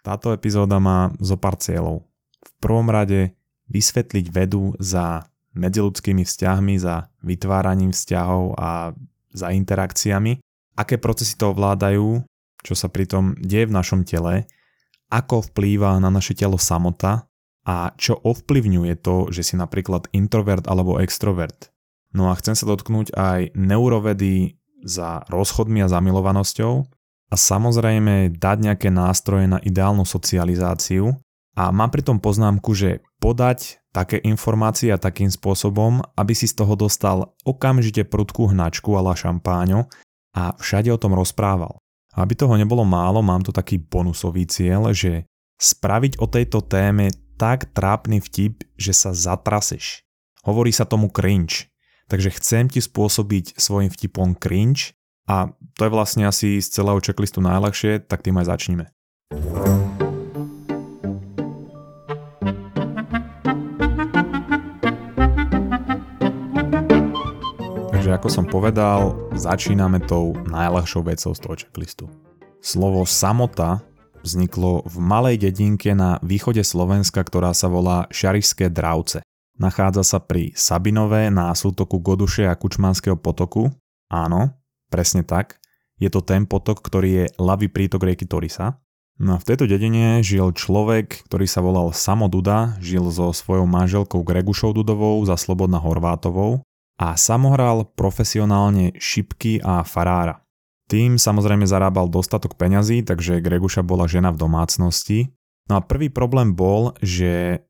Táto epizóda má zo pár cieľov. V prvom rade vysvetliť vedu za medziludskými vzťahmi, za vytváraním vzťahov a za interakciami, aké procesy to ovládajú, čo sa pritom deje v našom tele, ako vplýva na naše telo samota a čo ovplyvňuje to, že si napríklad introvert alebo extrovert. No a chcem sa dotknúť aj neurovedy za rozchodmi a zamilovanosťou a samozrejme dať nejaké nástroje na ideálnu socializáciu a mám pri tom poznámku, že podať také informácie a takým spôsobom, aby si z toho dostal okamžite prudkú hnačku ala šampáňo a všade o tom rozprával. Aby toho nebolo málo, mám tu taký bonusový cieľ, že spraviť o tejto téme tak trápny vtip, že sa zatraseš. Hovorí sa tomu cringe. Takže chcem ti spôsobiť svojim vtipom cringe a to je vlastne asi z celého checklistu najľahšie, tak tým aj začneme. Takže ako som povedal, začíname tou najľahšou vecou z toho checklistu. Slovo samota vzniklo v malej dedinke na východe Slovenska, ktorá sa volá Šarišské Dravce. Nachádza sa pri Sabinové na sútoku Goduše a Kučmanského potoku. Áno, presne tak. Je to ten potok, ktorý je ľavý prítok rieky Torisa. No a v tejto dedine žil človek, ktorý sa volal Samo Duda, žil so svojou manželkou Gregušou Dudovou za Slobodna Horvátovou a samohral profesionálne šipky a farára. Tým samozrejme zarábal dostatok peňazí, takže Greguša bola žena v domácnosti. No a prvý problém bol, že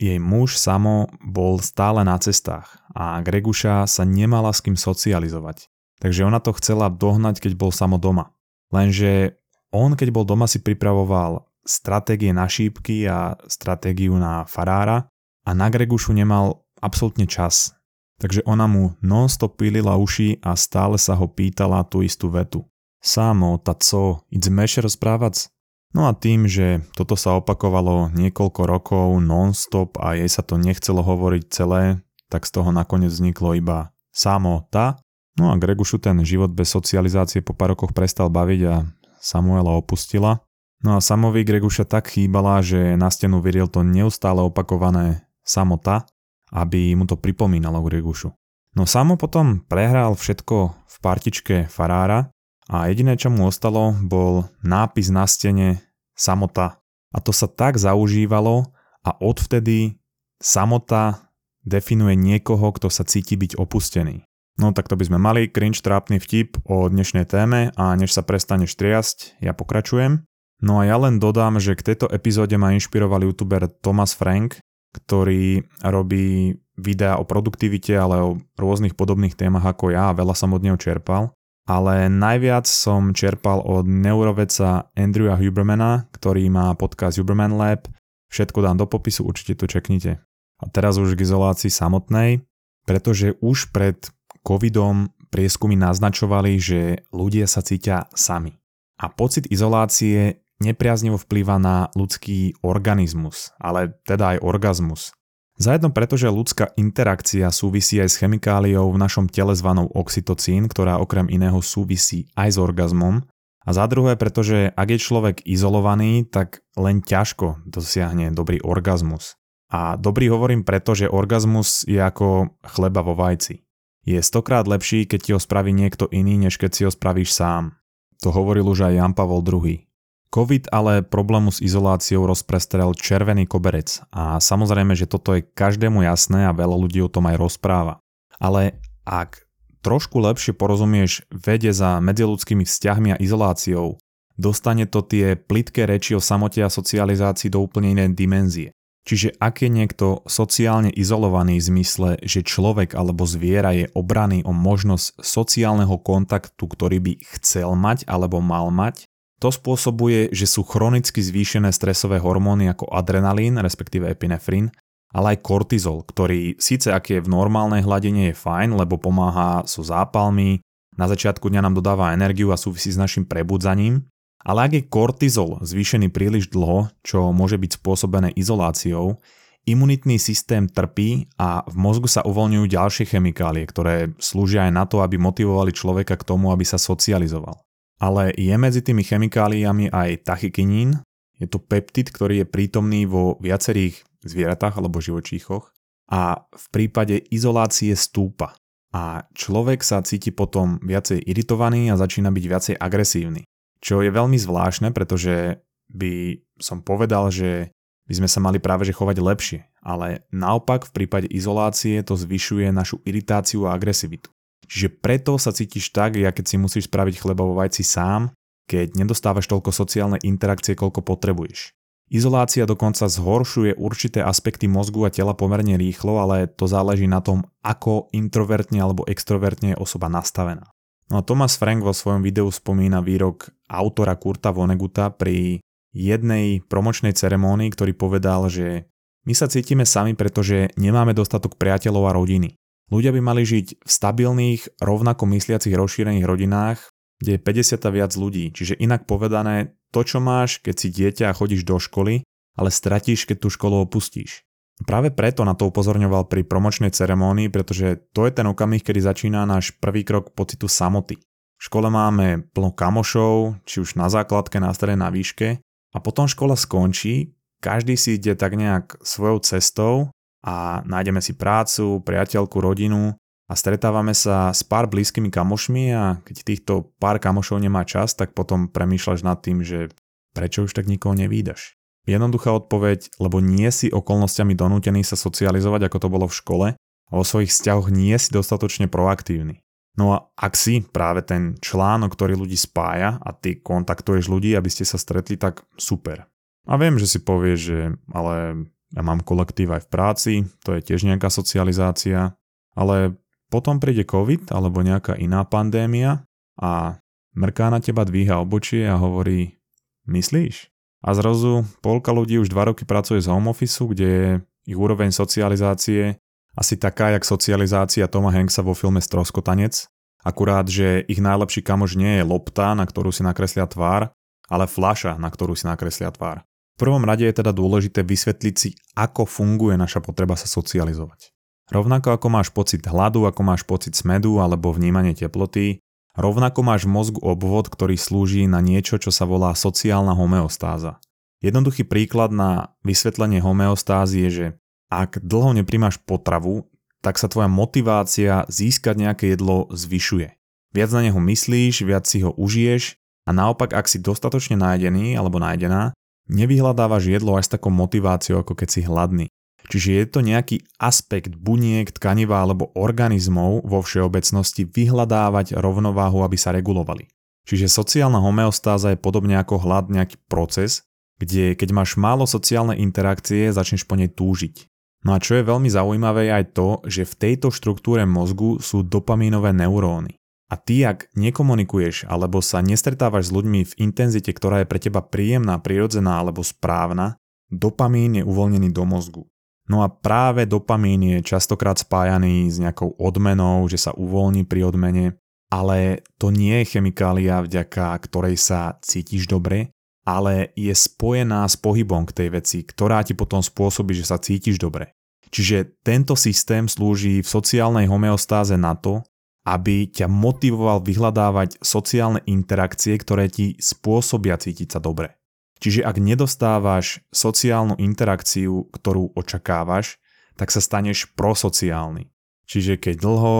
jej muž samo bol stále na cestách a Greguša sa nemala s kým socializovať. Takže ona to chcela dohnať, keď bol samo doma. Lenže on, keď bol doma, si pripravoval stratégie na šípky a stratégiu na farára a na Gregušu nemal absolútne čas. Takže ona mu non-stop pilila uši a stále sa ho pýtala tú istú vetu. Samo, ta co, ideme rozprávať? No a tým, že toto sa opakovalo niekoľko rokov non-stop a jej sa to nechcelo hovoriť celé, tak z toho nakoniec vzniklo iba samota. No a Gregušu ten život bez socializácie po pár rokoch prestal baviť a Samuela opustila. No a Samovi Greguša tak chýbala, že na stenu vyril to neustále opakované samota, aby mu to pripomínalo Gregušu. No Samo potom prehral všetko v partičke farára a jediné, čo mu ostalo, bol nápis na stene samota. A to sa tak zaužívalo a odvtedy samota definuje niekoho, kto sa cíti byť opustený. No tak to by sme mali, cringe trápny vtip o dnešnej téme a než sa prestaneš triasť, ja pokračujem. No a ja len dodám, že k tejto epizóde ma inšpiroval youtuber Thomas Frank, ktorý robí videá o produktivite, ale o rôznych podobných témach ako ja a veľa som od neho čerpal ale najviac som čerpal od neuroveca Andrewa Hubermana, ktorý má podcast Huberman Lab. Všetko dám do popisu, určite to čeknite. A teraz už k izolácii samotnej, pretože už pred covidom prieskumy naznačovali, že ľudia sa cítia sami. A pocit izolácie nepriaznivo vplýva na ľudský organizmus, ale teda aj orgazmus. Zajedno preto, že ľudská interakcia súvisí aj s chemikáliou v našom tele zvanou oxytocín, ktorá okrem iného súvisí aj s orgazmom. A za druhé, pretože ak je človek izolovaný, tak len ťažko dosiahne dobrý orgazmus. A dobrý hovorím preto, že orgazmus je ako chleba vo vajci. Je stokrát lepší, keď ti ho spraví niekto iný, než keď si ho spravíš sám. To hovoril už aj Jan Pavol II. COVID ale problému s izoláciou rozprestrel červený koberec a samozrejme, že toto je každému jasné a veľa ľudí o tom aj rozpráva. Ale ak trošku lepšie porozumieš vede za medziludskými vzťahmi a izoláciou, dostane to tie plitké reči o samote a socializácii do úplne inej dimenzie. Čiže ak je niekto sociálne izolovaný v zmysle, že človek alebo zviera je obraný o možnosť sociálneho kontaktu, ktorý by chcel mať alebo mal mať, to spôsobuje, že sú chronicky zvýšené stresové hormóny ako adrenalín, respektíve epinefrín, ale aj kortizol, ktorý síce ak je v normálnej hladine je fajn, lebo pomáha so zápalmi, na začiatku dňa nám dodáva energiu a súvisí s našim prebudzaním, ale ak je kortizol zvýšený príliš dlho, čo môže byť spôsobené izoláciou, imunitný systém trpí a v mozgu sa uvoľňujú ďalšie chemikálie, ktoré slúžia aj na to, aby motivovali človeka k tomu, aby sa socializoval ale je medzi tými chemikáliami aj tachykinín, Je to peptid, ktorý je prítomný vo viacerých zvieratách alebo živočíchoch a v prípade izolácie stúpa. A človek sa cíti potom viacej iritovaný a začína byť viacej agresívny. Čo je veľmi zvláštne, pretože by som povedal, že by sme sa mali práve že chovať lepšie, ale naopak v prípade izolácie to zvyšuje našu iritáciu a agresivitu. Čiže preto sa cítiš tak, ja keď si musíš spraviť chleba vajci sám, keď nedostávaš toľko sociálnej interakcie, koľko potrebuješ. Izolácia dokonca zhoršuje určité aspekty mozgu a tela pomerne rýchlo, ale to záleží na tom, ako introvertne alebo extrovertne je osoba nastavená. No a Thomas Frank vo svojom videu spomína výrok autora Kurta Voneguta pri jednej promočnej ceremónii, ktorý povedal, že my sa cítime sami, pretože nemáme dostatok priateľov a rodiny. Ľudia by mali žiť v stabilných, rovnako mysliacich rozšírených rodinách, kde je 50 a viac ľudí. Čiže inak povedané, to čo máš, keď si dieťa a chodíš do školy, ale stratíš, keď tú školu opustíš. Práve preto na to upozorňoval pri promočnej ceremónii, pretože to je ten okamih, kedy začína náš prvý krok pocitu samoty. V škole máme plno kamošov, či už na základke, na strednej, na výške a potom škola skončí, každý si ide tak nejak svojou cestou a nájdeme si prácu, priateľku, rodinu a stretávame sa s pár blízkymi kamošmi a keď týchto pár kamošov nemá čas, tak potom premýšľaš nad tým, že prečo už tak nikoho nevídaš. Jednoduchá odpoveď, lebo nie si okolnostiami donútený sa socializovať, ako to bolo v škole, a vo svojich vzťahoch nie si dostatočne proaktívny. No a ak si práve ten článok, ktorý ľudí spája a ty kontaktuješ ľudí, aby ste sa stretli, tak super. A viem, že si povieš, že ale ja mám kolektív aj v práci, to je tiež nejaká socializácia, ale potom príde COVID alebo nejaká iná pandémia a mrká na teba dvíha obočie a hovorí, myslíš? A zrazu polka ľudí už dva roky pracuje z home office, kde je ich úroveň socializácie asi taká, jak socializácia Toma Hanksa vo filme Stroskotanec, akurát, že ich najlepší kamož nie je lopta, na ktorú si nakreslia tvár, ale flaša, na ktorú si nakreslia tvár. V prvom rade je teda dôležité vysvetliť si, ako funguje naša potreba sa socializovať. Rovnako ako máš pocit hladu, ako máš pocit smedu alebo vnímanie teploty, rovnako máš v mozgu obvod, ktorý slúži na niečo, čo sa volá sociálna homeostáza. Jednoduchý príklad na vysvetlenie homeostázy je, že ak dlho neprimáš potravu, tak sa tvoja motivácia získať nejaké jedlo zvyšuje. Viac na neho myslíš, viac si ho užiješ a naopak ak si dostatočne nájdený alebo nájdená, nevyhľadávaš jedlo až s takou motiváciou, ako keď si hladný. Čiže je to nejaký aspekt buniek, tkaniva alebo organizmov vo všeobecnosti vyhľadávať rovnováhu, aby sa regulovali. Čiže sociálna homeostáza je podobne ako hlad nejaký proces, kde keď máš málo sociálnej interakcie, začneš po nej túžiť. No a čo je veľmi zaujímavé je aj to, že v tejto štruktúre mozgu sú dopamínové neuróny. A ty, ak nekomunikuješ alebo sa nestretávaš s ľuďmi v intenzite, ktorá je pre teba príjemná, prirodzená alebo správna, dopamín je uvoľnený do mozgu. No a práve dopamín je častokrát spájaný s nejakou odmenou, že sa uvoľní pri odmene, ale to nie je chemikália, vďaka ktorej sa cítiš dobre, ale je spojená s pohybom k tej veci, ktorá ti potom spôsobí, že sa cítiš dobre. Čiže tento systém slúži v sociálnej homeostáze na to, aby ťa motivoval vyhľadávať sociálne interakcie, ktoré ti spôsobia cítiť sa dobre. Čiže ak nedostávaš sociálnu interakciu, ktorú očakávaš, tak sa staneš prosociálny. Čiže keď dlho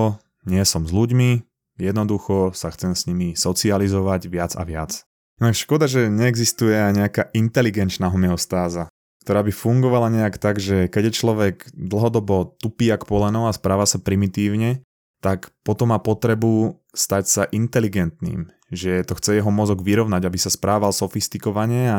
nie som s ľuďmi, jednoducho sa chcem s nimi socializovať viac a viac. No škoda, že neexistuje aj nejaká inteligenčná homeostáza, ktorá by fungovala nejak tak, že keď je človek dlhodobo tupý jak poleno a správa sa primitívne, tak potom má potrebu stať sa inteligentným, že to chce jeho mozog vyrovnať, aby sa správal sofistikovane a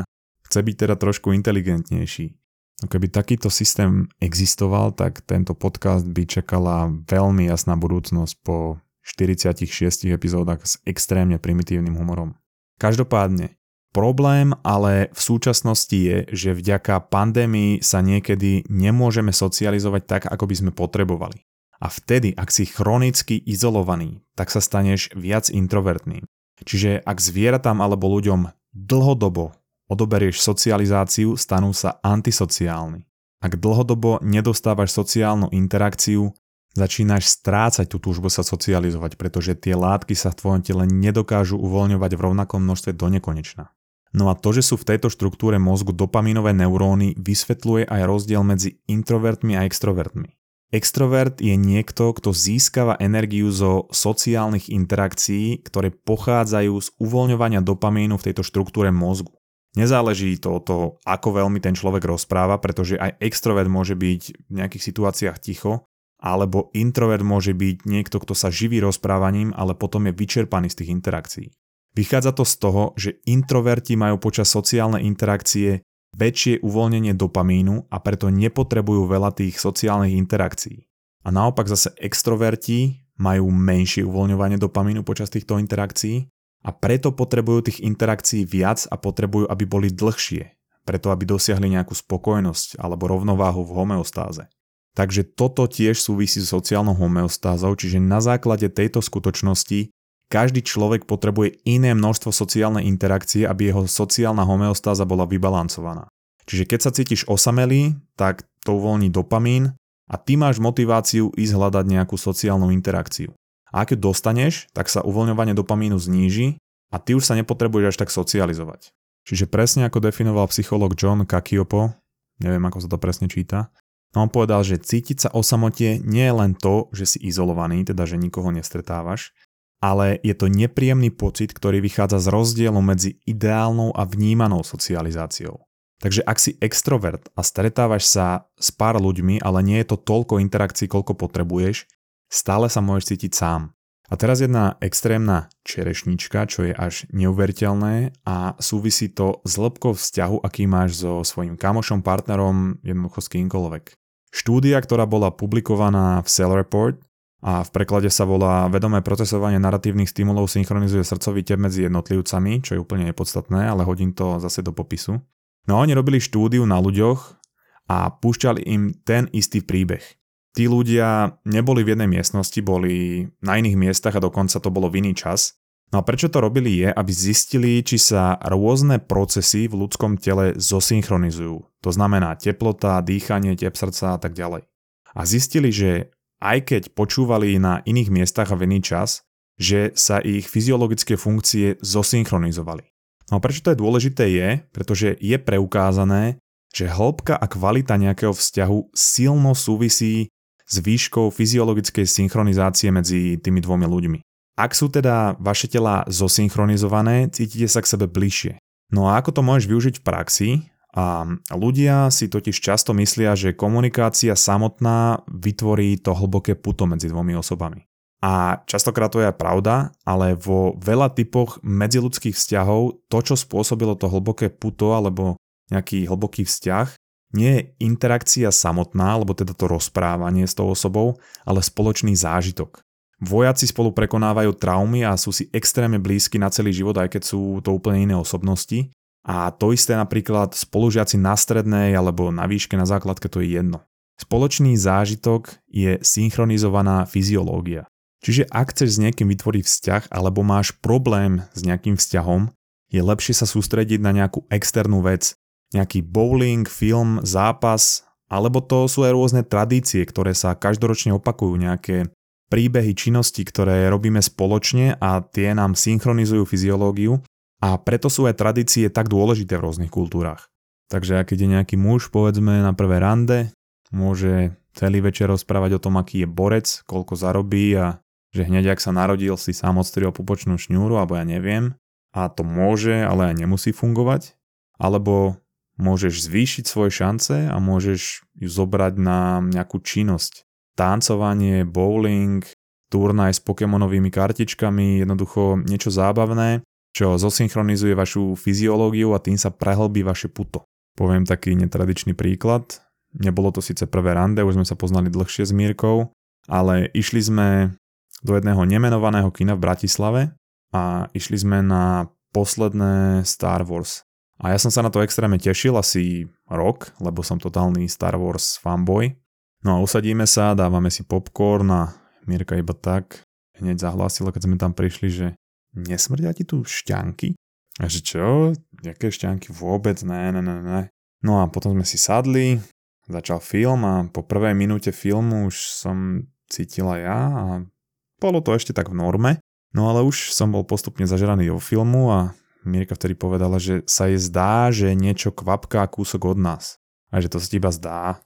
chce byť teda trošku inteligentnejší. No keby takýto systém existoval, tak tento podcast by čakala veľmi jasná budúcnosť po 46 epizódach s extrémne primitívnym humorom. Každopádne, problém ale v súčasnosti je, že vďaka pandémii sa niekedy nemôžeme socializovať tak, ako by sme potrebovali. A vtedy, ak si chronicky izolovaný, tak sa staneš viac introvertným. Čiže ak zvieratám alebo ľuďom dlhodobo odoberieš socializáciu, stanú sa antisociálni. Ak dlhodobo nedostávaš sociálnu interakciu, začínaš strácať tú túžbu sa socializovať, pretože tie látky sa v tvojom tele nedokážu uvoľňovať v rovnakom množstve do nekonečna. No a to, že sú v tejto štruktúre mozgu dopamínové neuróny, vysvetľuje aj rozdiel medzi introvertmi a extrovertmi. Extrovert je niekto, kto získava energiu zo sociálnych interakcií, ktoré pochádzajú z uvoľňovania dopamínu v tejto štruktúre mozgu. Nezáleží to od toho, ako veľmi ten človek rozpráva, pretože aj extrovert môže byť v nejakých situáciách ticho, alebo introvert môže byť niekto, kto sa živí rozprávaním, ale potom je vyčerpaný z tých interakcií. Vychádza to z toho, že introverti majú počas sociálnej interakcie väčšie uvoľnenie dopamínu a preto nepotrebujú veľa tých sociálnych interakcií. A naopak zase extroverti majú menšie uvoľňovanie dopamínu počas týchto interakcií a preto potrebujú tých interakcií viac a potrebujú, aby boli dlhšie, preto aby dosiahli nejakú spokojnosť alebo rovnováhu v homeostáze. Takže toto tiež súvisí s sociálnou homeostázou, čiže na základe tejto skutočnosti každý človek potrebuje iné množstvo sociálnej interakcie, aby jeho sociálna homeostáza bola vybalancovaná. Čiže keď sa cítiš osamelý, tak to uvoľní dopamín a ty máš motiváciu ísť hľadať nejakú sociálnu interakciu. A ak ju dostaneš, tak sa uvoľňovanie dopamínu zníži a ty už sa nepotrebuješ až tak socializovať. Čiže presne ako definoval psycholog John Kakiopo, neviem ako sa to presne číta, no on povedal, že cítiť sa o samote nie je len to, že si izolovaný, teda že nikoho nestretávaš, ale je to nepríjemný pocit, ktorý vychádza z rozdielu medzi ideálnou a vnímanou socializáciou. Takže ak si extrovert a stretávaš sa s pár ľuďmi, ale nie je to toľko interakcií, koľko potrebuješ, stále sa môžeš cítiť sám. A teraz jedna extrémna čerešnička, čo je až neuveriteľné a súvisí to s lepkou vzťahu, aký máš so svojím kamošom, partnerom, jednoducho s kýmkoľvek. Štúdia, ktorá bola publikovaná v Cell Report, a v preklade sa volá vedomé procesovanie naratívnych stimulov synchronizuje srdcový tep medzi jednotlivcami, čo je úplne nepodstatné, ale hodím to zase do popisu. No a oni robili štúdiu na ľuďoch a púšťali im ten istý príbeh. Tí ľudia neboli v jednej miestnosti, boli na iných miestach a dokonca to bolo v iný čas. No a prečo to robili je, aby zistili, či sa rôzne procesy v ľudskom tele zosynchronizujú. To znamená teplota, dýchanie, tep srdca a tak ďalej. A zistili, že aj keď počúvali na iných miestach a v iný čas, že sa ich fyziologické funkcie zosynchronizovali. No a prečo to je dôležité je, pretože je preukázané, že hĺbka a kvalita nejakého vzťahu silno súvisí s výškou fyziologickej synchronizácie medzi tými dvomi ľuďmi. Ak sú teda vaše tela zosynchronizované, cítite sa k sebe bližšie. No a ako to môžeš využiť v praxi? A ľudia si totiž často myslia, že komunikácia samotná vytvorí to hlboké puto medzi dvomi osobami. A častokrát to je aj pravda, ale vo veľa typoch medziludských vzťahov to, čo spôsobilo to hlboké puto alebo nejaký hlboký vzťah, nie je interakcia samotná, alebo teda to rozprávanie s tou osobou, ale spoločný zážitok. Vojaci spolu prekonávajú traumy a sú si extrémne blízky na celý život, aj keď sú to úplne iné osobnosti. A to isté napríklad spolužiaci na strednej alebo na výške na základke to je jedno. Spoločný zážitok je synchronizovaná fyziológia. Čiže ak chceš s niekým vytvoriť vzťah alebo máš problém s nejakým vzťahom, je lepšie sa sústrediť na nejakú externú vec. Nejaký bowling, film, zápas, alebo to sú aj rôzne tradície, ktoré sa každoročne opakujú, nejaké príbehy činnosti, ktoré robíme spoločne a tie nám synchronizujú fyziológiu a preto sú aj tradície tak dôležité v rôznych kultúrach. Takže ak ide nejaký muž, povedzme, na prvé rande, môže celý večer rozprávať o tom, aký je borec, koľko zarobí a že hneď ak sa narodil si sám odstrihol pupočnú šňúru, alebo ja neviem. A to môže, ale aj nemusí fungovať. Alebo môžeš zvýšiť svoje šance a môžeš ju zobrať na nejakú činnosť. Tancovanie, bowling, turnaj s Pokémonovými kartičkami, jednoducho niečo zábavné, čo zosynchronizuje vašu fyziológiu a tým sa prehlbí vaše puto. Poviem taký netradičný príklad. Nebolo to síce prvé rande, už sme sa poznali dlhšie s Mírkou, ale išli sme do jedného nemenovaného kina v Bratislave a išli sme na posledné Star Wars. A ja som sa na to extrémne tešil asi rok, lebo som totálny Star Wars fanboy. No a usadíme sa, dávame si popcorn a Mirka iba tak hneď zahlásila, keď sme tam prišli, že nesmrdia ti tu šťanky? A že čo? Jaké šťanky? Vôbec ne, ne, ne, ne. No a potom sme si sadli, začal film a po prvej minúte filmu už som cítila ja a bolo to ešte tak v norme. No ale už som bol postupne zažeraný do filmu a Mirka vtedy povedala, že sa jej zdá, že niečo kvapká kúsok od nás. A že to sa iba zdá.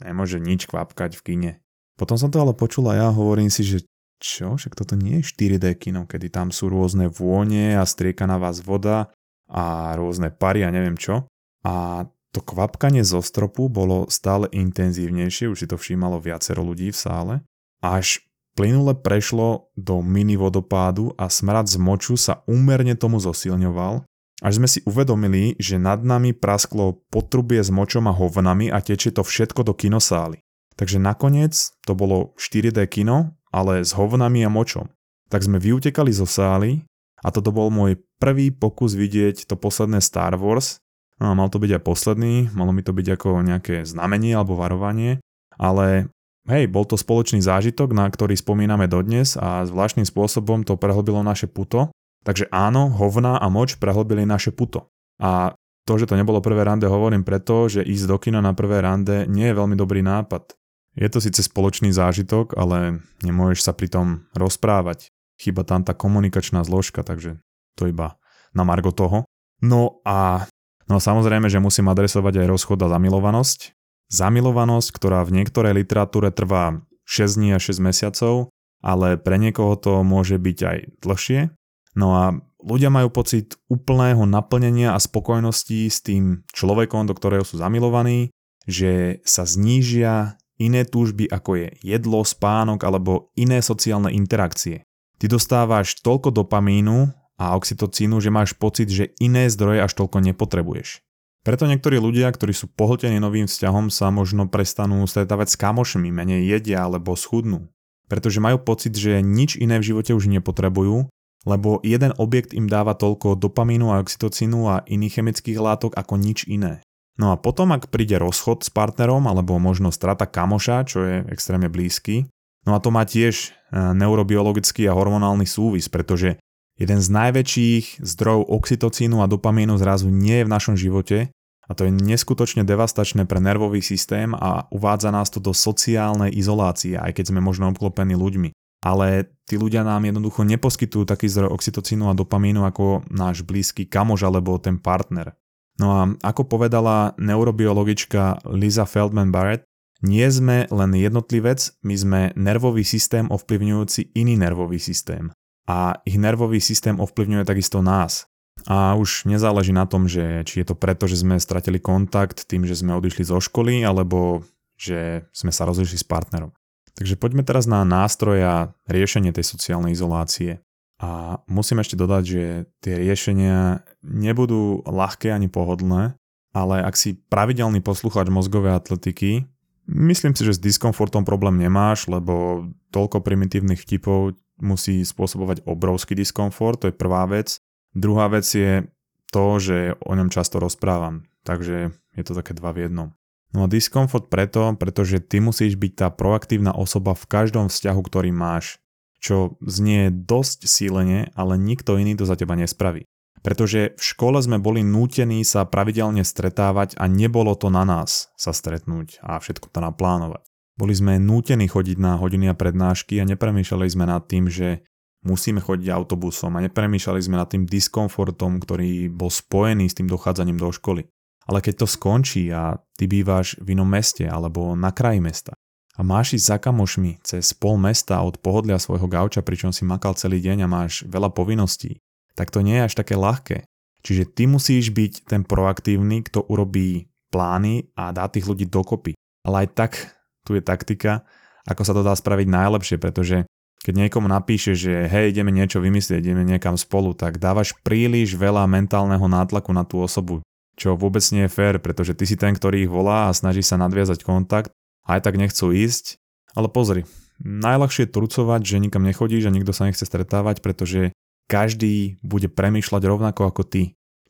Nemôže nič kvapkať v kine. Potom som to ale počul a ja hovorím si, že čo, však toto nie je 4D kino, kedy tam sú rôzne vône a strieka na vás voda a rôzne pary a neviem čo. A to kvapkanie zo stropu bolo stále intenzívnejšie, už si to všímalo viacero ľudí v sále, až plynule prešlo do mini vodopádu a smrad z moču sa úmerne tomu zosilňoval, až sme si uvedomili, že nad nami prasklo potrubie s močom a hovnami a tečie to všetko do kinosály. Takže nakoniec to bolo 4D kino, ale s hovnami a močom. Tak sme vyutekali zo sály a toto bol môj prvý pokus vidieť to posledné Star Wars No, mal to byť aj posledný, malo mi to byť ako nejaké znamenie alebo varovanie, ale hej, bol to spoločný zážitok, na ktorý spomíname dodnes a zvláštnym spôsobom to prehlbilo naše puto. Takže áno, hovna a moč prehlbili naše puto. A to, že to nebolo prvé rande, hovorím preto, že ísť do kina na prvé rande nie je veľmi dobrý nápad. Je to síce spoločný zážitok, ale nemôžeš sa pri tom rozprávať. Chyba tam tá komunikačná zložka, takže to iba na margo toho. No a No samozrejme, že musím adresovať aj rozchod a zamilovanosť. Zamilovanosť, ktorá v niektorej literatúre trvá 6 dní a 6 mesiacov, ale pre niekoho to môže byť aj dlhšie. No a ľudia majú pocit úplného naplnenia a spokojnosti s tým človekom, do ktorého sú zamilovaní, že sa znížia iné túžby ako je jedlo, spánok alebo iné sociálne interakcie. Ty dostávaš toľko dopamínu a oxytocínu, že máš pocit, že iné zdroje až toľko nepotrebuješ. Preto niektorí ľudia, ktorí sú pohltení novým vzťahom, sa možno prestanú stretávať s kamošmi, menej jedia alebo schudnú. Pretože majú pocit, že nič iné v živote už nepotrebujú, lebo jeden objekt im dáva toľko dopamínu a oxytocínu a iných chemických látok ako nič iné. No a potom, ak príde rozchod s partnerom alebo možno strata kamoša, čo je extrémne blízky, no a to má tiež e, neurobiologický a hormonálny súvis, pretože Jeden z najväčších zdrojov oxytocínu a dopamínu zrazu nie je v našom živote a to je neskutočne devastačné pre nervový systém a uvádza nás to do sociálnej izolácie, aj keď sme možno obklopení ľuďmi. Ale tí ľudia nám jednoducho neposkytujú taký zdroj oxytocínu a dopamínu ako náš blízky kamož alebo ten partner. No a ako povedala neurobiologička Lisa Feldman Barrett, nie sme len jednotlivec, my sme nervový systém ovplyvňujúci iný nervový systém a ich nervový systém ovplyvňuje takisto nás. A už nezáleží na tom, že či je to preto, že sme stratili kontakt tým, že sme odišli zo školy, alebo že sme sa rozlišili s partnerom. Takže poďme teraz na nástroj a riešenie tej sociálnej izolácie. A musím ešte dodať, že tie riešenia nebudú ľahké ani pohodlné, ale ak si pravidelný poslucháč mozgovej atletiky, myslím si, že s diskomfortom problém nemáš, lebo toľko primitívnych vtipov musí spôsobovať obrovský diskomfort, to je prvá vec. Druhá vec je to, že o ňom často rozprávam, takže je to také dva v jednom. No a diskomfort preto, pretože ty musíš byť tá proaktívna osoba v každom vzťahu, ktorý máš, čo znie dosť sílene, ale nikto iný to za teba nespraví. Pretože v škole sme boli nútení sa pravidelne stretávať a nebolo to na nás sa stretnúť a všetko to naplánovať. Boli sme nútení chodiť na hodiny a prednášky a nepremýšľali sme nad tým, že musíme chodiť autobusom a nepremýšľali sme nad tým diskomfortom, ktorý bol spojený s tým dochádzaním do školy. Ale keď to skončí a ty bývaš v inom meste alebo na kraji mesta a máš ísť za kamošmi cez pol mesta od pohodlia svojho gauča, pričom si makal celý deň a máš veľa povinností, tak to nie je až také ľahké. Čiže ty musíš byť ten proaktívny, kto urobí plány a dá tých ľudí dokopy. Ale aj tak tu je taktika, ako sa to dá spraviť najlepšie, pretože keď niekomu napíše, že hej, ideme niečo vymyslieť, ideme niekam spolu, tak dávaš príliš veľa mentálneho nátlaku na tú osobu, čo vôbec nie je fér, pretože ty si ten, ktorý ich volá a snaží sa nadviazať kontakt, aj tak nechcú ísť. Ale pozri, najľahšie je trucovať, že nikam nechodíš a nikto sa nechce stretávať, pretože každý bude premýšľať rovnako ako ty.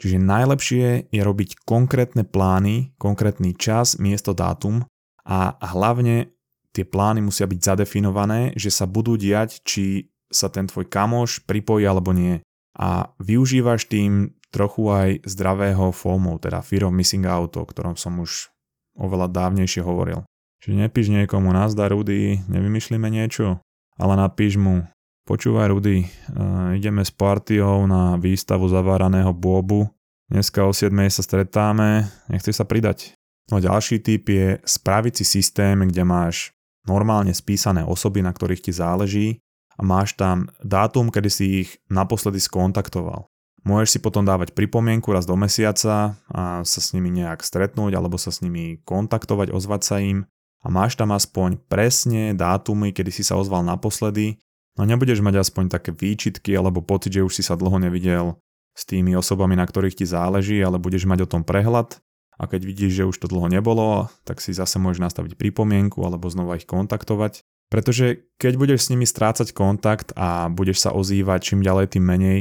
Čiže najlepšie je robiť konkrétne plány, konkrétny čas, miesto, dátum a hlavne tie plány musia byť zadefinované, že sa budú diať, či sa ten tvoj kamoš pripojí alebo nie. A využívaš tým trochu aj zdravého FOMO, teda Fear of Missing Out, o ktorom som už oveľa dávnejšie hovoril. Čiže nepíš niekomu nazdar Rudy, nevymyšlíme niečo, ale napíš mu Počúvaj Rudy, uh, ideme s partiou na výstavu zaváraného bôbu. Dneska o 7 sa stretáme, nechce sa pridať. No ďalší typ je spraviť si systém, kde máš normálne spísané osoby, na ktorých ti záleží a máš tam dátum, kedy si ich naposledy skontaktoval. Môžeš si potom dávať pripomienku raz do mesiaca a sa s nimi nejak stretnúť alebo sa s nimi kontaktovať, ozvať sa im a máš tam aspoň presne dátumy, kedy si sa ozval naposledy No nebudeš mať aspoň také výčitky alebo pocit, že už si sa dlho nevidel s tými osobami, na ktorých ti záleží, ale budeš mať o tom prehľad a keď vidíš, že už to dlho nebolo, tak si zase môžeš nastaviť pripomienku alebo znova ich kontaktovať. Pretože keď budeš s nimi strácať kontakt a budeš sa ozývať čím ďalej tým menej,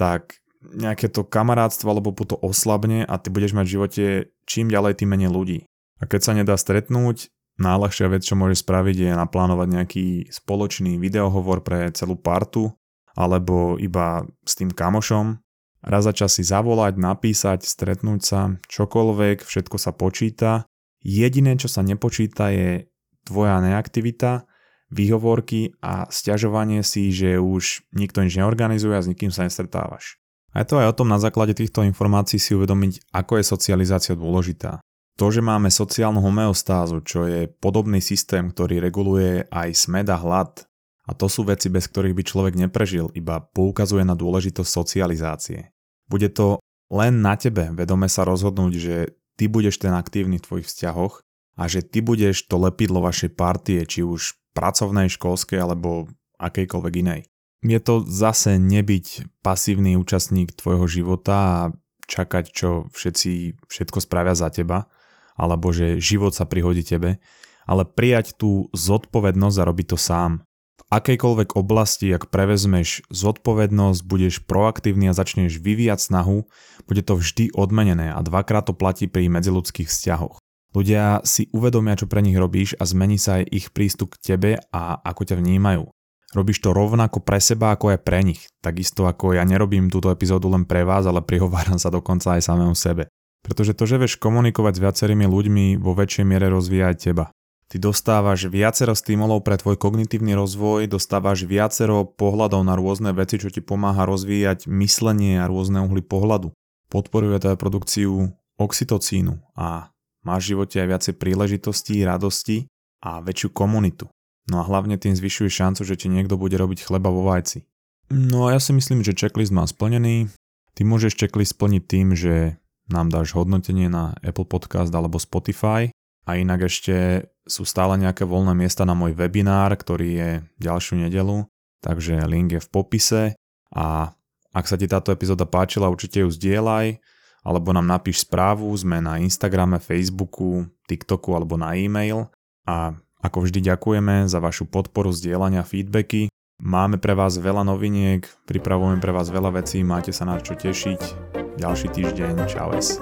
tak nejaké to kamarátstvo alebo to oslabne a ty budeš mať v živote čím ďalej tým menej ľudí. A keď sa nedá stretnúť, Najľahšia vec, čo môžeš spraviť, je naplánovať nejaký spoločný videohovor pre celú partu, alebo iba s tým kamošom. Raz za čas si zavolať, napísať, stretnúť sa, čokoľvek, všetko sa počíta. Jediné, čo sa nepočíta, je tvoja neaktivita, výhovorky a stiažovanie si, že už nikto nič neorganizuje a s nikým sa nestretávaš. A je to aj o tom na základe týchto informácií si uvedomiť, ako je socializácia dôležitá. To, že máme sociálnu homeostázu, čo je podobný systém, ktorý reguluje aj smed a hlad, a to sú veci, bez ktorých by človek neprežil, iba poukazuje na dôležitosť socializácie. Bude to len na tebe vedome sa rozhodnúť, že ty budeš ten aktívny v tvojich vzťahoch a že ty budeš to lepidlo vašej partie, či už pracovnej, školskej alebo akejkoľvek inej. Je to zase nebyť pasívny účastník tvojho života a čakať, čo všetci všetko spravia za teba, alebo že život sa prihodí tebe, ale prijať tú zodpovednosť a robiť to sám. V akejkoľvek oblasti, ak prevezmeš zodpovednosť, budeš proaktívny a začneš vyvíjať snahu, bude to vždy odmenené a dvakrát to platí pri medziludských vzťahoch. Ľudia si uvedomia, čo pre nich robíš a zmení sa aj ich prístup k tebe a ako ťa vnímajú. Robíš to rovnako pre seba, ako aj pre nich. Takisto ako ja nerobím túto epizódu len pre vás, ale prihováram sa dokonca aj samému sebe. Pretože to, že vieš komunikovať s viacerými ľuďmi, vo väčšej miere rozvíja aj teba. Ty dostávaš viacero stimulov pre tvoj kognitívny rozvoj, dostávaš viacero pohľadov na rôzne veci, čo ti pomáha rozvíjať myslenie a rôzne uhly pohľadu. Podporuje teda produkciu oxytocínu a máš v živote aj viacej príležitostí, radosti a väčšiu komunitu. No a hlavne tým zvyšuje šancu, že ti niekto bude robiť chleba vo vajci. No a ja si myslím, že checklist má splnený. Ty môžeš checklist splniť tým, že nám dáš hodnotenie na Apple Podcast alebo Spotify. A inak ešte sú stále nejaké voľné miesta na môj webinár, ktorý je ďalšiu nedelu, takže link je v popise a ak sa ti táto epizóda páčila, určite ju zdieľaj, alebo nám napíš správu, sme na Instagrame, Facebooku, TikToku alebo na e-mail a ako vždy ďakujeme za vašu podporu, zdieľania, feedbacky. Máme pre vás veľa noviniek, pripravujeme pre vás veľa vecí, máte sa na čo tešiť ďalší týždeň. Čaues.